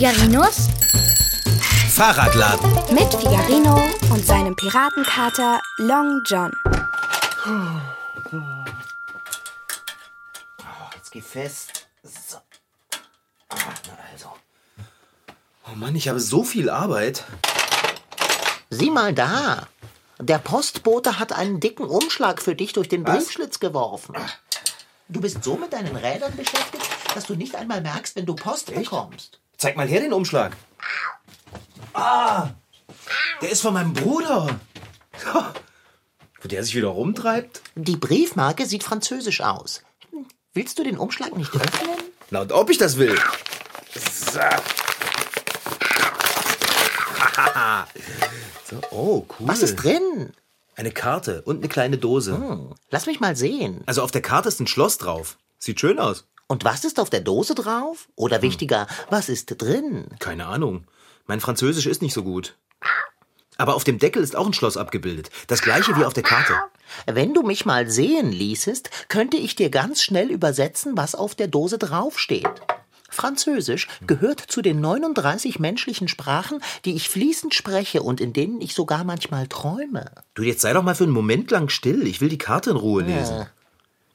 Figarinos Fahrradladen. mit Figarino und seinem Piratenkater Long John. Jetzt geh fest. So. Ah, na also. Oh Mann, ich habe so viel Arbeit. Sieh mal da. Der Postbote hat einen dicken Umschlag für dich durch den Briefschlitz geworfen. Du bist so mit deinen Rädern beschäftigt, dass du nicht einmal merkst, wenn du Post bekommst. Zeig mal her den Umschlag. Ah, der ist von meinem Bruder. Wo der sich wieder rumtreibt? Die Briefmarke sieht französisch aus. Willst du den Umschlag nicht öffnen? Na, und ob ich das will. So. so oh, cool. Was ist drin? Eine Karte und eine kleine Dose. Hm, Lass mich mal sehen. Also auf der Karte ist ein Schloss drauf. Sieht schön aus. Und was ist auf der Dose drauf? Oder wichtiger, was ist drin? Keine Ahnung. Mein Französisch ist nicht so gut. Aber auf dem Deckel ist auch ein Schloss abgebildet. Das gleiche wie auf der Karte. Wenn du mich mal sehen ließest, könnte ich dir ganz schnell übersetzen, was auf der Dose draufsteht. Französisch gehört zu den 39 menschlichen Sprachen, die ich fließend spreche und in denen ich sogar manchmal träume. Du, jetzt sei doch mal für einen Moment lang still. Ich will die Karte in Ruhe lesen.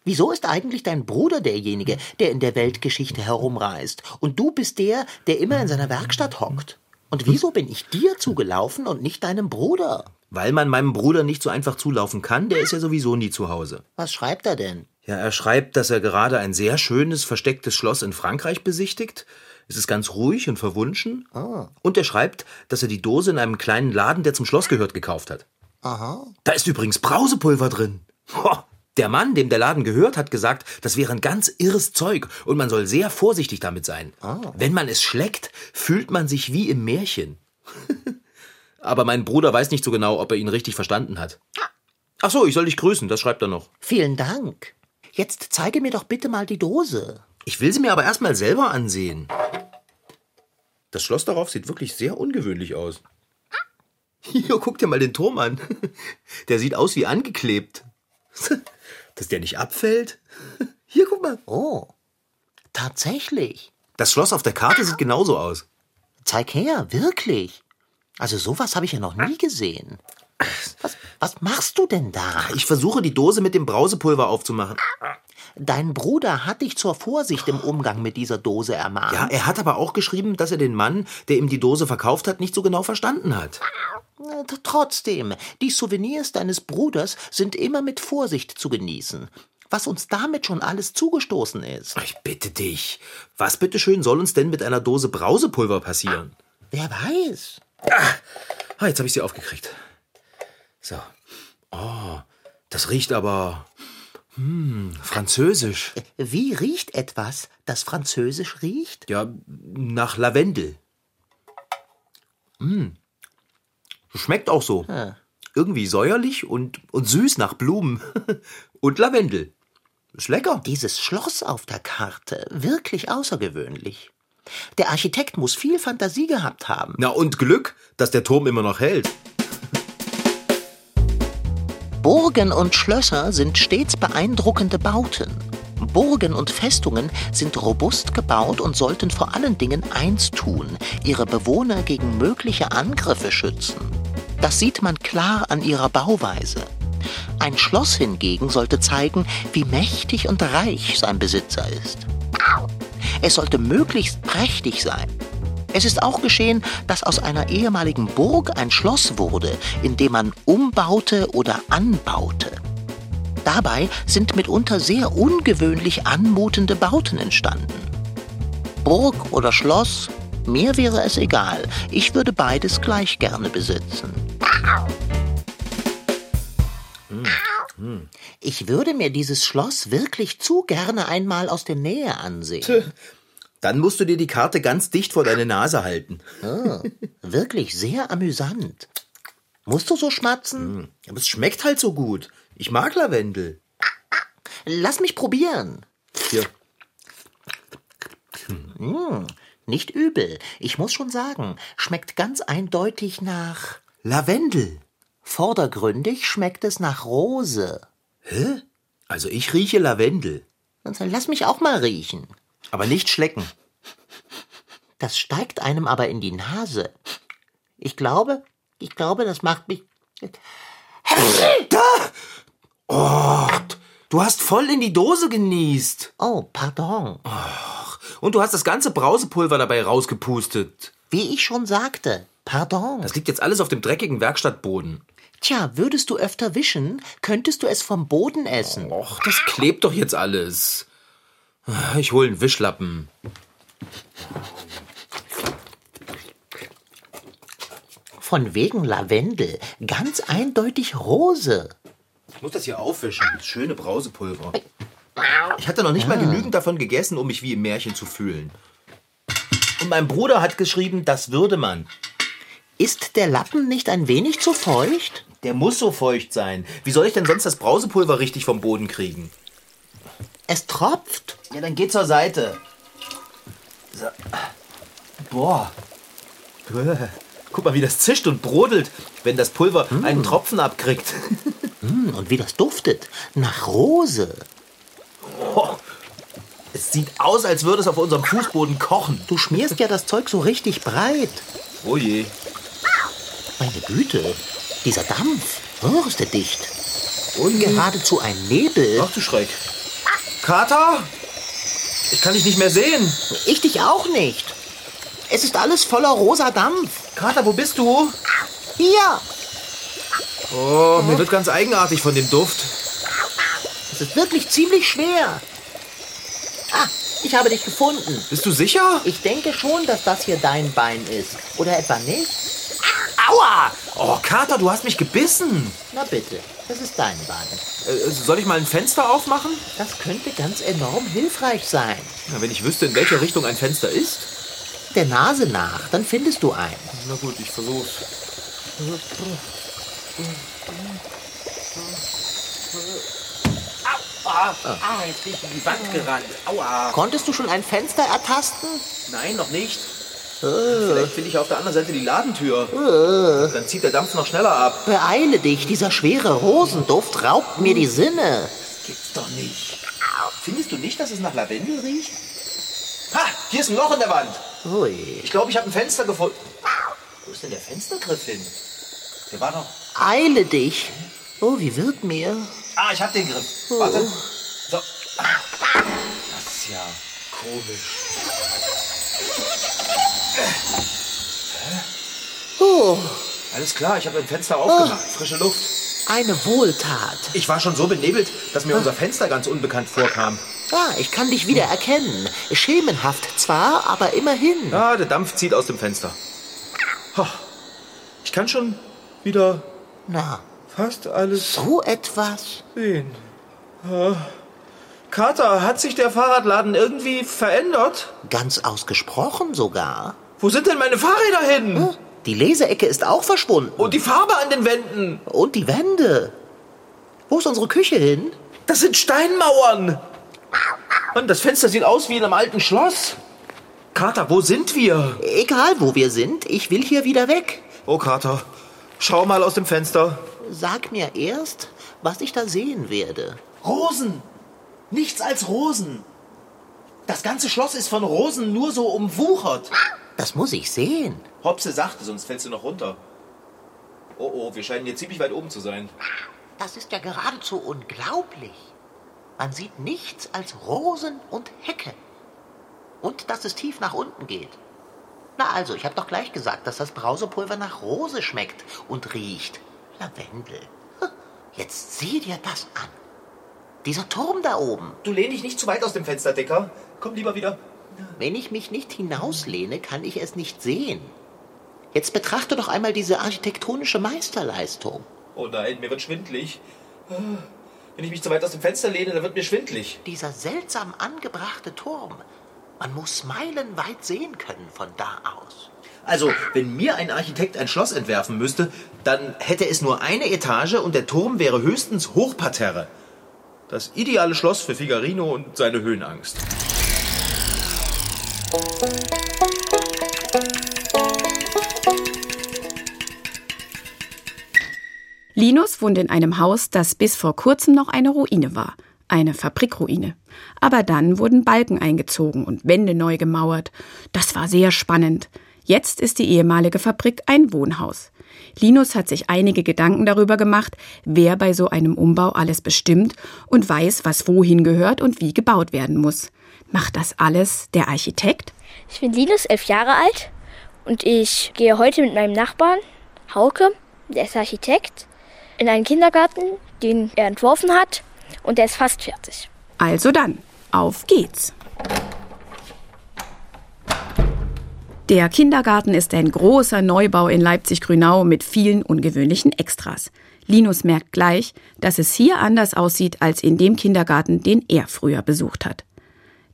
Wieso ist eigentlich dein Bruder derjenige, der in der Weltgeschichte herumreist? Und du bist der, der immer in seiner Werkstatt hockt? Und wieso bin ich dir zugelaufen und nicht deinem Bruder? Weil man meinem Bruder nicht so einfach zulaufen kann, der ist ja sowieso nie zu Hause. Was schreibt er denn? Ja, er schreibt, dass er gerade ein sehr schönes, verstecktes Schloss in Frankreich besichtigt. Es ist ganz ruhig und verwunschen. Und er schreibt, dass er die Dose in einem kleinen Laden, der zum Schloss gehört, gekauft hat. Aha. Da ist übrigens Brausepulver drin. Ho, der Mann, dem der Laden gehört, hat gesagt, das wäre ein ganz irres Zeug und man soll sehr vorsichtig damit sein. Wenn man es schleckt, fühlt man sich wie im Märchen. Aber mein Bruder weiß nicht so genau, ob er ihn richtig verstanden hat. Ach so, ich soll dich grüßen, das schreibt er noch. Vielen Dank. Jetzt zeige mir doch bitte mal die Dose. Ich will sie mir aber erstmal selber ansehen. Das Schloss darauf sieht wirklich sehr ungewöhnlich aus. Hier, guck dir mal den Turm an. Der sieht aus wie angeklebt. Dass der nicht abfällt. Hier, guck mal. Oh, tatsächlich. Das Schloss auf der Karte sieht genauso aus. Zeig her, wirklich. Also sowas habe ich ja noch nie gesehen. Was, was machst du denn da? Ich versuche die Dose mit dem Brausepulver aufzumachen. Dein Bruder hat dich zur Vorsicht im Umgang mit dieser Dose ermahnt. Ja, er hat aber auch geschrieben, dass er den Mann, der ihm die Dose verkauft hat, nicht so genau verstanden hat. Äh, Trotzdem, die Souvenirs deines Bruders sind immer mit Vorsicht zu genießen. Was uns damit schon alles zugestoßen ist. Ich bitte dich. Was bitteschön soll uns denn mit einer Dose Brausepulver passieren? Wer weiß? Ah, jetzt habe ich sie aufgekriegt. So. Oh, das riecht aber. Hm, französisch. Wie riecht etwas, das französisch riecht? Ja, nach Lavendel. Hm. Schmeckt auch so. Irgendwie säuerlich und, und süß nach Blumen. und Lavendel. Ist lecker. Dieses Schloss auf der Karte, wirklich außergewöhnlich. Der Architekt muss viel Fantasie gehabt haben. Na und Glück, dass der Turm immer noch hält. Burgen und Schlösser sind stets beeindruckende Bauten. Burgen und Festungen sind robust gebaut und sollten vor allen Dingen eins tun, ihre Bewohner gegen mögliche Angriffe schützen. Das sieht man klar an ihrer Bauweise. Ein Schloss hingegen sollte zeigen, wie mächtig und reich sein Besitzer ist. Es sollte möglichst prächtig sein. Es ist auch geschehen, dass aus einer ehemaligen Burg ein Schloss wurde, in dem man umbaute oder anbaute. Dabei sind mitunter sehr ungewöhnlich anmutende Bauten entstanden. Burg oder Schloss, mir wäre es egal. Ich würde beides gleich gerne besitzen. Ich würde mir dieses Schloss wirklich zu gerne einmal aus der Nähe ansehen. Dann musst du dir die Karte ganz dicht vor deine Nase halten. Wirklich sehr amüsant. Musst du so schmatzen? Aber es schmeckt halt so gut. Ich mag Lavendel. Lass mich probieren. Hier. Nicht übel. Ich muss schon sagen, schmeckt ganz eindeutig nach. Lavendel. Vordergründig schmeckt es nach Rose. Hä? Also ich rieche Lavendel. Lass mich auch mal riechen. Aber nicht schlecken. Das steigt einem aber in die Nase. Ich glaube, ich glaube, das macht mich. Da! Oh, du hast voll in die Dose genießt. Oh, pardon. Und du hast das ganze Brausepulver dabei rausgepustet. Wie ich schon sagte, pardon. Das liegt jetzt alles auf dem dreckigen Werkstattboden. Tja, würdest du öfter wischen, könntest du es vom Boden essen. Och, das klebt doch jetzt alles. Ich hol einen Wischlappen. Von wegen Lavendel, ganz eindeutig Rose. Ich muss das hier aufwischen. Das schöne Brausepulver. Ich hatte noch nicht mal genügend davon gegessen, um mich wie im Märchen zu fühlen. Und mein Bruder hat geschrieben, das würde man. Ist der Lappen nicht ein wenig zu feucht? Der muss so feucht sein. Wie soll ich denn sonst das Brausepulver richtig vom Boden kriegen? Es tropft. Ja, dann geh zur Seite. So. Boah. Guck mal, wie das zischt und brodelt, wenn das Pulver einen Tropfen abkriegt. Hm, und wie das duftet. Nach Rose. Oh. Es sieht aus, als würde es auf unserem Fußboden kochen. Du schmierst ja das Zeug so richtig breit. Oh je. Meine Güte, dieser Dampf. Oh, ist der dicht. Je. Geradezu ein Nebel. Ach du Schreck. Kater? Ich kann dich nicht mehr sehen. Ich dich auch nicht. Es ist alles voller rosa Dampf. Kater, wo bist du? Hier, Oh, mir wird ganz eigenartig von dem Duft. es ist wirklich ziemlich schwer. Ah, ich habe dich gefunden. Bist du sicher? Ich denke schon, dass das hier dein Bein ist. Oder etwa nicht? Oh, Kater, du hast mich gebissen. Na bitte, das ist dein Bein. Äh, soll ich mal ein Fenster aufmachen? Das könnte ganz enorm hilfreich sein. Na, wenn ich wüsste, in welche Richtung ein Fenster ist. Der Nase nach, dann findest du einen. Na gut, ich versuch's. Ah, ah, jetzt bin ich in die Wand gerannt. Aua. Konntest du schon ein Fenster ertasten? Nein, noch nicht. Vielleicht finde ich auf der anderen Seite die Ladentür. Dann zieht der Dampf noch schneller ab. Beeile dich, dieser schwere Rosenduft raubt mir die Sinne. Gibt's doch nicht. Findest du nicht, dass es nach Lavendel riecht? Ha, hier ist ein Loch in der Wand. Ui. Ich glaube, ich habe ein Fenster gefunden. Wo ist denn der Fenstergriff hin? Der war doch... Eile dich. Oh, wie wird mir? Ah, ich hab den Griff. Warte. So. Das ist ja komisch. Oh, Alles klar, ich habe ein Fenster aufgemacht. Frische Luft. eine Wohltat. Ich war schon so benebelt, dass mir unser Fenster ganz unbekannt vorkam. Ah, ich kann dich wieder erkennen. Schemenhaft zwar, aber immerhin. Ah, der Dampf zieht aus dem Fenster. Ich kann schon wieder Na, fast alles so etwas? sehen. Ah. Kater, hat sich der Fahrradladen irgendwie verändert? Ganz ausgesprochen sogar. Wo sind denn meine Fahrräder hin? Die Leseecke ist auch verschwunden. Und die Farbe an den Wänden? Und die Wände. Wo ist unsere Küche hin? Das sind Steinmauern. Und das Fenster sieht aus wie in einem alten Schloss. Kater, wo sind wir? Egal, wo wir sind, ich will hier wieder weg. Oh, Kater, schau mal aus dem Fenster. Sag mir erst, was ich da sehen werde. Rosen. Nichts als Rosen. Das ganze Schloss ist von Rosen nur so umwuchert. Das muss ich sehen. Hopse sagte, sonst fällst du noch runter. Oh, oh, wir scheinen hier ziemlich weit oben zu sein. Das ist ja geradezu unglaublich. Man sieht nichts als Rosen und Hecke. Und dass es tief nach unten geht. Na also, ich habe doch gleich gesagt, dass das Brausepulver nach Rose schmeckt und riecht. Lavendel. Jetzt sieh dir das an. Dieser Turm da oben. Du lehn dich nicht zu weit aus dem Fenster, Dicker. Komm lieber wieder. Wenn ich mich nicht hinauslehne, kann ich es nicht sehen. Jetzt betrachte doch einmal diese architektonische Meisterleistung. Oh nein, mir wird schwindlig. Wenn ich mich zu weit aus dem Fenster lehne, dann wird mir schwindlig. Dieser seltsam angebrachte Turm. Man muss meilenweit sehen können von da aus. Also, wenn mir ein Architekt ein Schloss entwerfen müsste, dann hätte es nur eine Etage und der Turm wäre höchstens Hochparterre. Das ideale Schloss für Figarino und seine Höhenangst. Linus wohnt in einem Haus, das bis vor kurzem noch eine Ruine war. eine Fabrikruine. Aber dann wurden Balken eingezogen und Wände neu gemauert. Das war sehr spannend. Jetzt ist die ehemalige Fabrik ein Wohnhaus. Linus hat sich einige Gedanken darüber gemacht, wer bei so einem Umbau alles bestimmt und weiß, was wohin gehört und wie gebaut werden muss. Macht das alles der Architekt? Ich bin Linus, elf Jahre alt und ich gehe heute mit meinem Nachbarn, Hauke, der ist Architekt, in einen Kindergarten, den er entworfen hat und der ist fast fertig. Also dann, auf geht's. Der Kindergarten ist ein großer Neubau in Leipzig-Grünau mit vielen ungewöhnlichen Extras. Linus merkt gleich, dass es hier anders aussieht als in dem Kindergarten, den er früher besucht hat.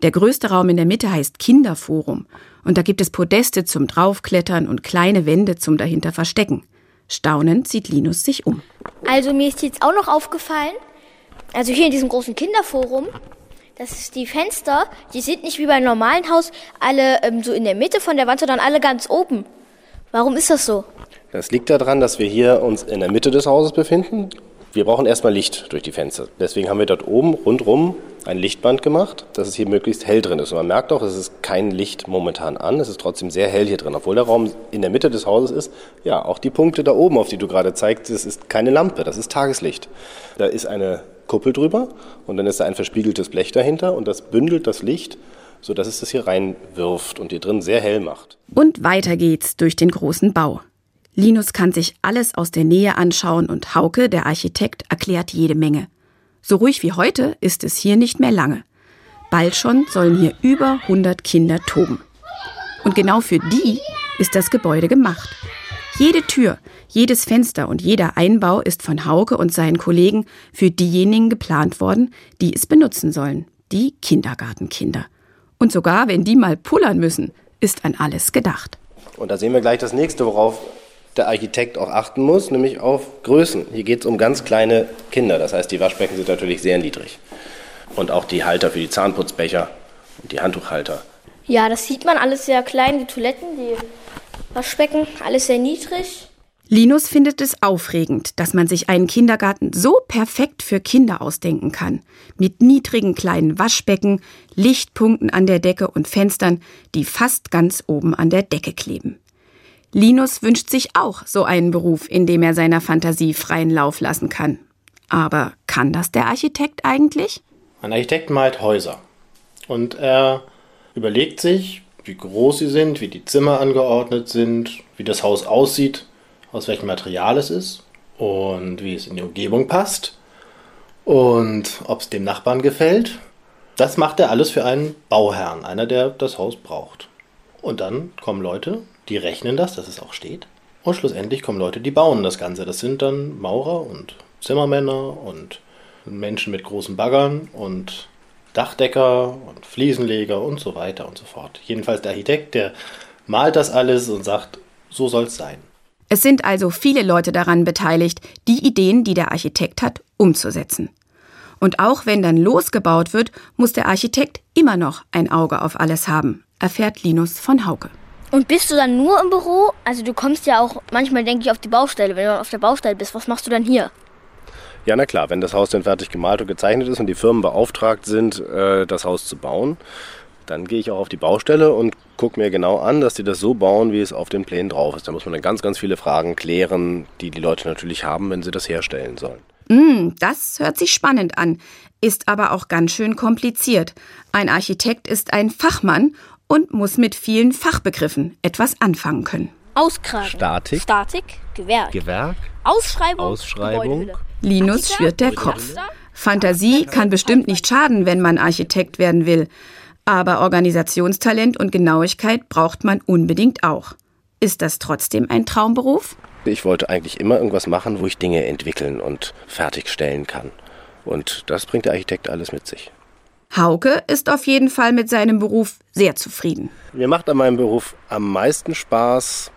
Der größte Raum in der Mitte heißt Kinderforum und da gibt es Podeste zum Draufklettern und kleine Wände zum dahinter verstecken. Staunend sieht Linus sich um. Also mir ist jetzt auch noch aufgefallen, also hier in diesem großen Kinderforum, das ist die Fenster, die sind nicht wie beim normalen Haus alle ähm, so in der Mitte von der Wand, sondern alle ganz oben. Warum ist das so? Das liegt daran, dass wir hier uns in der Mitte des Hauses befinden. Wir brauchen erstmal Licht durch die Fenster. Deswegen haben wir dort oben rundrum ein Lichtband gemacht, dass es hier möglichst hell drin ist. Und man merkt auch, es ist kein Licht momentan an. Es ist trotzdem sehr hell hier drin, obwohl der Raum in der Mitte des Hauses ist. Ja, auch die Punkte da oben, auf die du gerade zeigst, das ist keine Lampe, das ist Tageslicht. Da ist eine Kuppel drüber und dann ist da ein verspiegeltes Blech dahinter und das bündelt das Licht, sodass es das hier reinwirft und hier drin sehr hell macht. Und weiter geht's durch den großen Bau. Linus kann sich alles aus der Nähe anschauen und Hauke, der Architekt, erklärt jede Menge. So ruhig wie heute ist es hier nicht mehr lange. Bald schon sollen hier über 100 Kinder toben. Und genau für die ist das Gebäude gemacht. Jede Tür, jedes Fenster und jeder Einbau ist von Hauke und seinen Kollegen für diejenigen geplant worden, die es benutzen sollen, die Kindergartenkinder. Und sogar wenn die mal pullern müssen, ist an alles gedacht. Und da sehen wir gleich das nächste, worauf der Architekt auch achten muss, nämlich auf Größen. Hier geht es um ganz kleine Kinder, das heißt, die Waschbecken sind natürlich sehr niedrig. Und auch die Halter für die Zahnputzbecher und die Handtuchhalter. Ja, das sieht man alles sehr klein, die Toiletten, die Waschbecken, alles sehr niedrig. Linus findet es aufregend, dass man sich einen Kindergarten so perfekt für Kinder ausdenken kann. Mit niedrigen kleinen Waschbecken, Lichtpunkten an der Decke und Fenstern, die fast ganz oben an der Decke kleben. Linus wünscht sich auch so einen Beruf, in dem er seiner Fantasie freien Lauf lassen kann. Aber kann das der Architekt eigentlich? Ein Architekt malt Häuser. Und er überlegt sich, wie groß sie sind, wie die Zimmer angeordnet sind, wie das Haus aussieht aus welchem Material es ist und wie es in die Umgebung passt und ob es dem Nachbarn gefällt. Das macht er alles für einen Bauherrn, einer, der das Haus braucht. Und dann kommen Leute, die rechnen das, dass es auch steht. Und schlussendlich kommen Leute, die bauen das Ganze. Das sind dann Maurer und Zimmermänner und Menschen mit großen Baggern und Dachdecker und Fliesenleger und so weiter und so fort. Jedenfalls der Architekt, der malt das alles und sagt, so soll es sein. Es sind also viele Leute daran beteiligt, die Ideen, die der Architekt hat, umzusetzen. Und auch wenn dann losgebaut wird, muss der Architekt immer noch ein Auge auf alles haben, erfährt Linus von Hauke. Und bist du dann nur im Büro? Also du kommst ja auch manchmal, denke ich, auf die Baustelle. Wenn du auf der Baustelle bist, was machst du dann hier? Ja, na klar, wenn das Haus dann fertig gemalt und gezeichnet ist und die Firmen beauftragt sind, äh, das Haus zu bauen, dann gehe ich auch auf die Baustelle und gucke mir genau an, dass die das so bauen, wie es auf den Plänen drauf ist. Da muss man dann ganz, ganz viele Fragen klären, die die Leute natürlich haben, wenn sie das herstellen sollen. Mm, das hört sich spannend an, ist aber auch ganz schön kompliziert. Ein Architekt ist ein Fachmann und muss mit vielen Fachbegriffen etwas anfangen können. Auskragen. Statik. Statik. Gewerk. Gewerk. Ausschreibung. Ausschreibung. Linus schwirrt der Kopf. Fantasie kann bestimmt nicht schaden, wenn man Architekt werden will. Aber Organisationstalent und Genauigkeit braucht man unbedingt auch. Ist das trotzdem ein Traumberuf? Ich wollte eigentlich immer irgendwas machen, wo ich Dinge entwickeln und fertigstellen kann. Und das bringt der Architekt alles mit sich. Hauke ist auf jeden Fall mit seinem Beruf sehr zufrieden. Mir macht an meinem Beruf am meisten Spaß,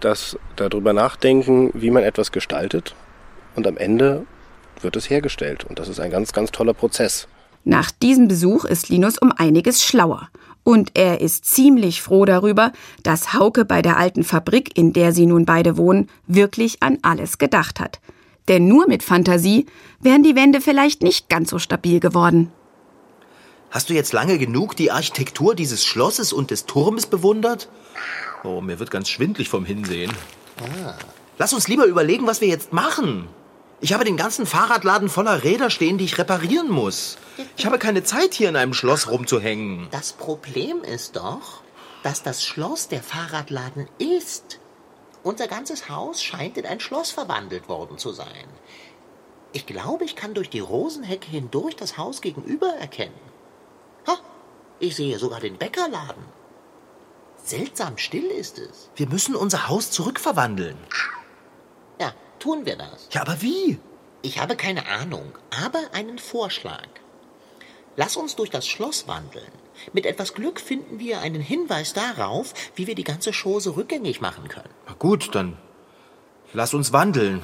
das darüber nachdenken, wie man etwas gestaltet. Und am Ende wird es hergestellt. Und das ist ein ganz, ganz toller Prozess. Nach diesem Besuch ist Linus um einiges schlauer. Und er ist ziemlich froh darüber, dass Hauke bei der alten Fabrik, in der sie nun beide wohnen, wirklich an alles gedacht hat. Denn nur mit Fantasie wären die Wände vielleicht nicht ganz so stabil geworden. Hast du jetzt lange genug die Architektur dieses Schlosses und des Turmes bewundert? Oh, mir wird ganz schwindlig vom Hinsehen. Lass uns lieber überlegen, was wir jetzt machen. Ich habe den ganzen Fahrradladen voller Räder stehen, die ich reparieren muss. Ich habe keine Zeit, hier in einem Schloss rumzuhängen. Das Problem ist doch, dass das Schloss der Fahrradladen ist. Unser ganzes Haus scheint in ein Schloss verwandelt worden zu sein. Ich glaube, ich kann durch die Rosenhecke hindurch das Haus gegenüber erkennen. Ha, ich sehe sogar den Bäckerladen. Seltsam still ist es. Wir müssen unser Haus zurückverwandeln. Ja, tun wir das. Ja, aber wie? Ich habe keine Ahnung, aber einen Vorschlag. Lass uns durch das Schloss wandeln. Mit etwas Glück finden wir einen Hinweis darauf, wie wir die ganze Chose rückgängig machen können. Na gut, dann lass uns wandeln.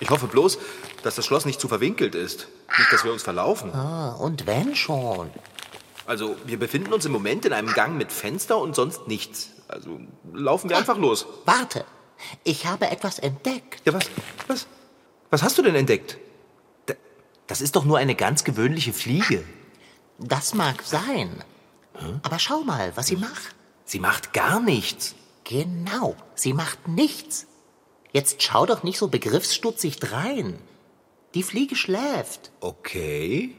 Ich hoffe bloß, dass das Schloss nicht zu verwinkelt ist. Nicht, dass wir uns verlaufen. Ah, und wenn schon. Also, wir befinden uns im Moment in einem Gang mit Fenster und sonst nichts. Also, laufen wir einfach los. Warte, ich habe etwas entdeckt. Ja, was? Was? Was hast du denn entdeckt? Da- Das ist doch nur eine ganz gewöhnliche Fliege. Das mag sein. Aber schau mal, was sie macht. Sie macht gar nichts. Genau, sie macht nichts. Jetzt schau doch nicht so begriffsstutzig drein. Die Fliege schläft. Okay.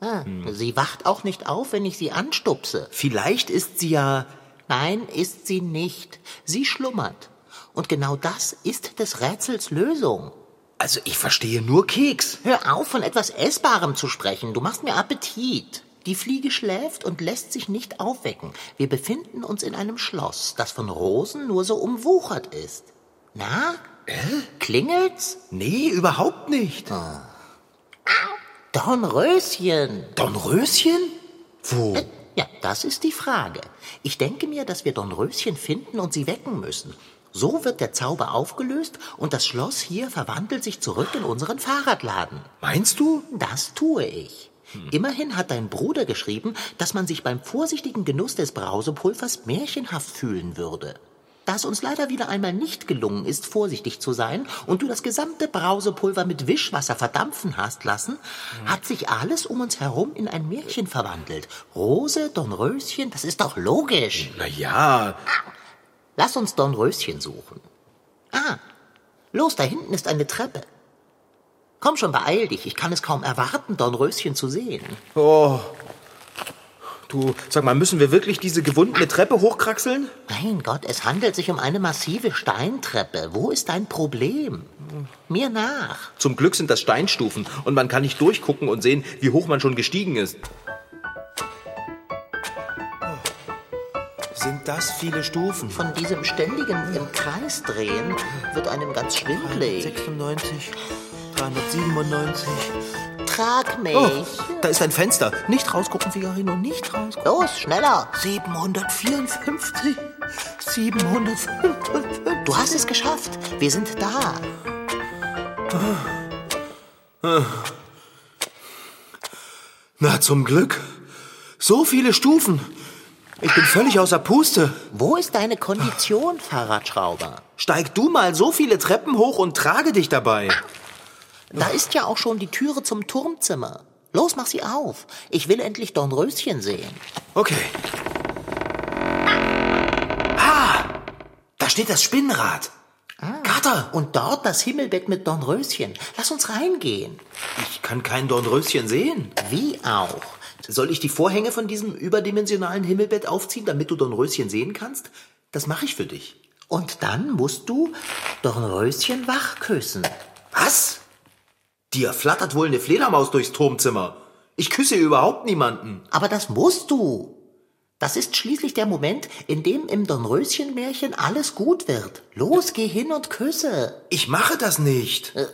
Ah, Sie wacht auch nicht auf, wenn ich sie anstupse. Vielleicht ist sie ja. Nein, ist sie nicht. Sie schlummert. Und genau das ist des Rätsels Lösung. Also, ich verstehe nur Keks. Hör auf, von etwas Essbarem zu sprechen. Du machst mir Appetit. Die Fliege schläft und lässt sich nicht aufwecken. Wir befinden uns in einem Schloss, das von Rosen nur so umwuchert ist. Na? Klingelt's? Nee, überhaupt nicht. Dornröschen. Dornröschen? Wo? Ja, das ist die Frage. Ich denke mir, dass wir Dornröschen finden und sie wecken müssen. So wird der Zauber aufgelöst und das Schloss hier verwandelt sich zurück in unseren Fahrradladen. Meinst du? Das tue ich. Immerhin hat dein Bruder geschrieben, dass man sich beim vorsichtigen Genuss des Brausepulvers märchenhaft fühlen würde. Da es uns leider wieder einmal nicht gelungen ist, vorsichtig zu sein und du das gesamte Brausepulver mit Wischwasser verdampfen hast lassen, hat sich alles um uns herum in ein Märchen verwandelt. Rose, Dornröschen, das ist doch logisch. Na ja. Lass uns Dornröschen suchen. Ah, los, da hinten ist eine Treppe. Komm schon, beeil dich. Ich kann es kaum erwarten, Dornröschen zu sehen. Oh. Du, sag mal, müssen wir wirklich diese gewundene Treppe hochkraxeln? Mein Gott, es handelt sich um eine massive Steintreppe. Wo ist dein Problem? Mir nach. Zum Glück sind das Steinstufen und man kann nicht durchgucken und sehen, wie hoch man schon gestiegen ist. Sind das viele Stufen? Von diesem ständigen im Kreis drehen wird einem ganz schwindlig. 96, 397. Trag mich. Oh, da ist ein Fenster. Nicht rausgucken, Figarino, nicht rausgucken. Los, schneller. 754, 755. Du hast es geschafft. Wir sind da. Na, zum Glück. So viele Stufen. Ich bin völlig außer Puste. Wo ist deine Kondition, Fahrradschrauber? Steig du mal so viele Treppen hoch und trage dich dabei. Da ist ja auch schon die Türe zum Turmzimmer. Los, mach sie auf. Ich will endlich Dornröschen sehen. Okay. Ah, da steht das Spinnrad. Kater, Und dort das Himmelbett mit Dornröschen. Lass uns reingehen. ich kann kein Dornröschen sehen. Wie auch. Soll ich die Vorhänge von diesem überdimensionalen Himmelbett aufziehen, damit du Dornröschen sehen kannst? Das mache ich für dich. Und dann musst du Dornröschen wach küssen. Was? Dir flattert wohl eine Fledermaus durchs Turmzimmer. Ich küsse überhaupt niemanden. Aber das musst du. Das ist schließlich der Moment, in dem im Dornröschenmärchen alles gut wird. Los, geh hin und küsse. Ich mache das nicht. Äh,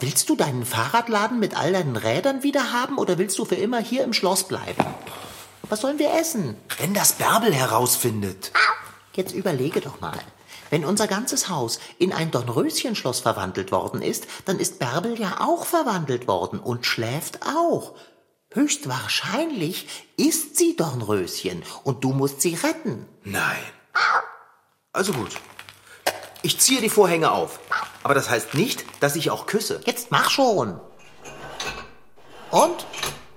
Willst du deinen Fahrradladen mit all deinen Rädern wieder haben oder willst du für immer hier im Schloss bleiben? Was sollen wir essen? Wenn das Bärbel herausfindet. Jetzt überlege doch mal. Wenn unser ganzes Haus in ein Dornröschenschloss verwandelt worden ist, dann ist Bärbel ja auch verwandelt worden und schläft auch. Höchstwahrscheinlich ist sie Dornröschen und du musst sie retten. Nein. Also gut. Ich ziehe die Vorhänge auf. Aber das heißt nicht, dass ich auch küsse. Jetzt mach schon. Und?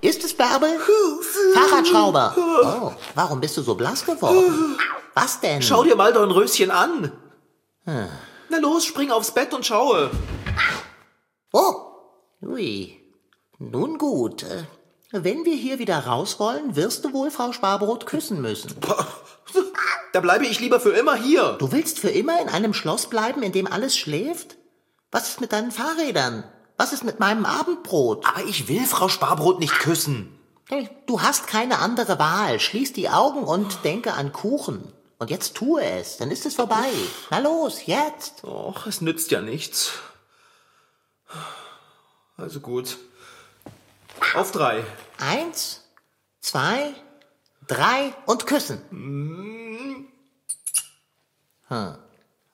Ist es Bärbel? Fahrradschrauber. Oh, warum bist du so blass geworden? Was denn? Schau dir mal Dornröschen an. Na los, spring aufs Bett und schaue. Oh, ui. Nun gut. Wenn wir hier wieder raus wollen, wirst du wohl Frau Sparbrot küssen müssen. Da bleibe ich lieber für immer hier. Du willst für immer in einem Schloss bleiben, in dem alles schläft? Was ist mit deinen Fahrrädern? Was ist mit meinem Abendbrot? Aber ich will Frau Sparbrot nicht küssen. Hey, Du hast keine andere Wahl. Schließ die Augen und denke an Kuchen. Und jetzt tue es, dann ist es vorbei. Na los, jetzt. Och, es nützt ja nichts. Also gut. Auf drei. Eins, zwei, drei und küssen. Hm.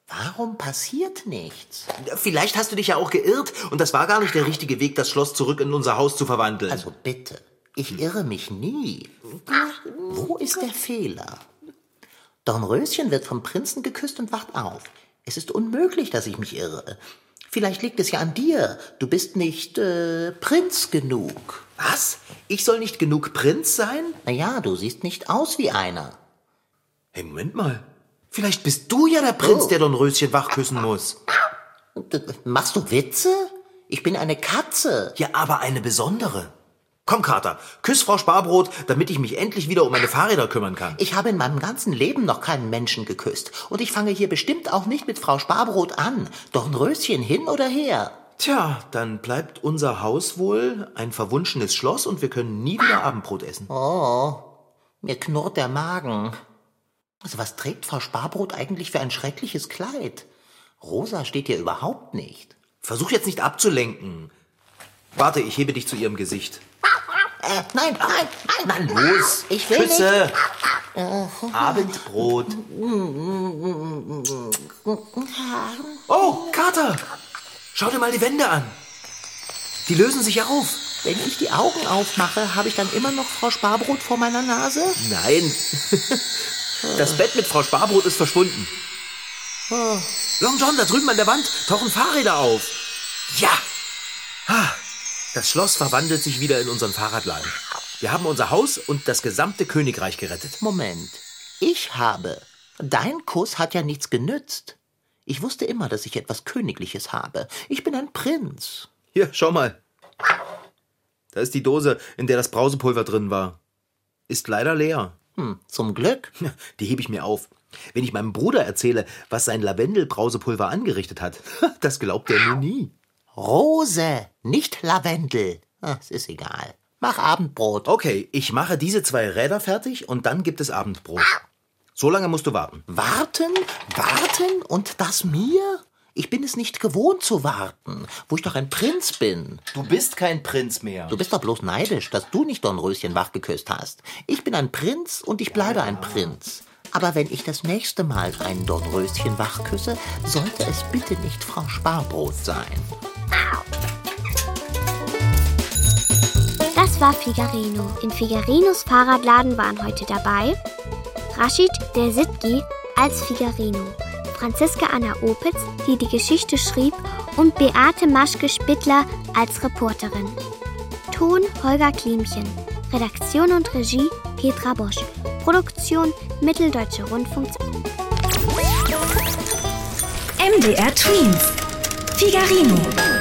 Warum passiert nichts? Vielleicht hast du dich ja auch geirrt und das war gar nicht der richtige Weg, das Schloss zurück in unser Haus zu verwandeln. Also bitte, ich irre mich nie. Wo ist der Fehler? Dornröschen wird vom Prinzen geküsst und wacht auf. Es ist unmöglich, dass ich mich irre. Vielleicht liegt es ja an dir. Du bist nicht äh, Prinz genug. Was? Ich soll nicht genug Prinz sein? Naja, du siehst nicht aus wie einer. Hey, Moment mal. Vielleicht bist du ja der Prinz, Oh. der Dornröschen wach küssen muss. Machst du Witze? Ich bin eine Katze. Ja, aber eine besondere. Komm, Kater, küss Frau Sparbrot, damit ich mich endlich wieder um meine Fahrräder kümmern kann. Ich habe in meinem ganzen Leben noch keinen Menschen geküsst. Und ich fange hier bestimmt auch nicht mit Frau Sparbrot an. Dornröschen hin oder her. Tja, dann bleibt unser Haus wohl ein verwunschenes Schloss und wir können nie wieder Abendbrot essen. Oh, mir knurrt der Magen. Also was trägt Frau Sparbrot eigentlich für ein schreckliches Kleid? Rosa steht hier überhaupt nicht. Versuch jetzt nicht abzulenken. Warte, ich hebe dich zu ihrem Gesicht. Äh, nein, nein, nein. Los, Ich will Küsse. Abendbrot. Oh, Kater, schau dir mal die Wände an. Die lösen sich auf. Wenn ich die Augen aufmache, habe ich dann immer noch Frau Sparbrot vor meiner Nase? Nein. Das Bett mit Frau Sparbrot ist verschwunden. Long John, da drüben an der Wand tauchen Fahrräder auf. Ja. Das Schloss verwandelt sich wieder in unseren Fahrradladen. Wir haben unser Haus und das gesamte Königreich gerettet. Moment. Ich habe. Dein Kuss hat ja nichts genützt. Ich wusste immer, dass ich etwas Königliches habe. Ich bin ein Prinz. Hier, schau mal. Da ist die Dose, in der das Brausepulver drin war. Ist leider leer. Hm, zum Glück. Die hebe ich mir auf. Wenn ich meinem Bruder erzähle, was sein Lavendelbrausepulver angerichtet hat, das glaubt er mir nie. Rose, nicht Lavendel. Es ist egal. Mach Abendbrot. Okay, ich mache diese zwei Räder fertig und dann gibt es Abendbrot. So lange musst du warten. Warten, warten und das mir? Ich bin es nicht gewohnt zu warten, wo ich doch ein Prinz bin. Du bist kein Prinz mehr. Du bist doch bloß neidisch, dass du nicht Dornröschen wachgeküsst hast. Ich bin ein Prinz und ich bleibe ein Prinz. Aber wenn ich das nächste Mal ein Dornröschen wachküsse, sollte es bitte nicht Frau Sparbrot sein. Das war Figarino. In Figarinos Fahrradladen waren heute dabei Rashid der Sitgi als Figarino, Franziska Anna Opitz, die die Geschichte schrieb, und Beate Maschke-Spittler als Reporterin. Ton Holger Klimchen. Redaktion und Regie Petra Bosch. Produktion Mitteldeutsche Rundfunk. MDR Twins. Figarino.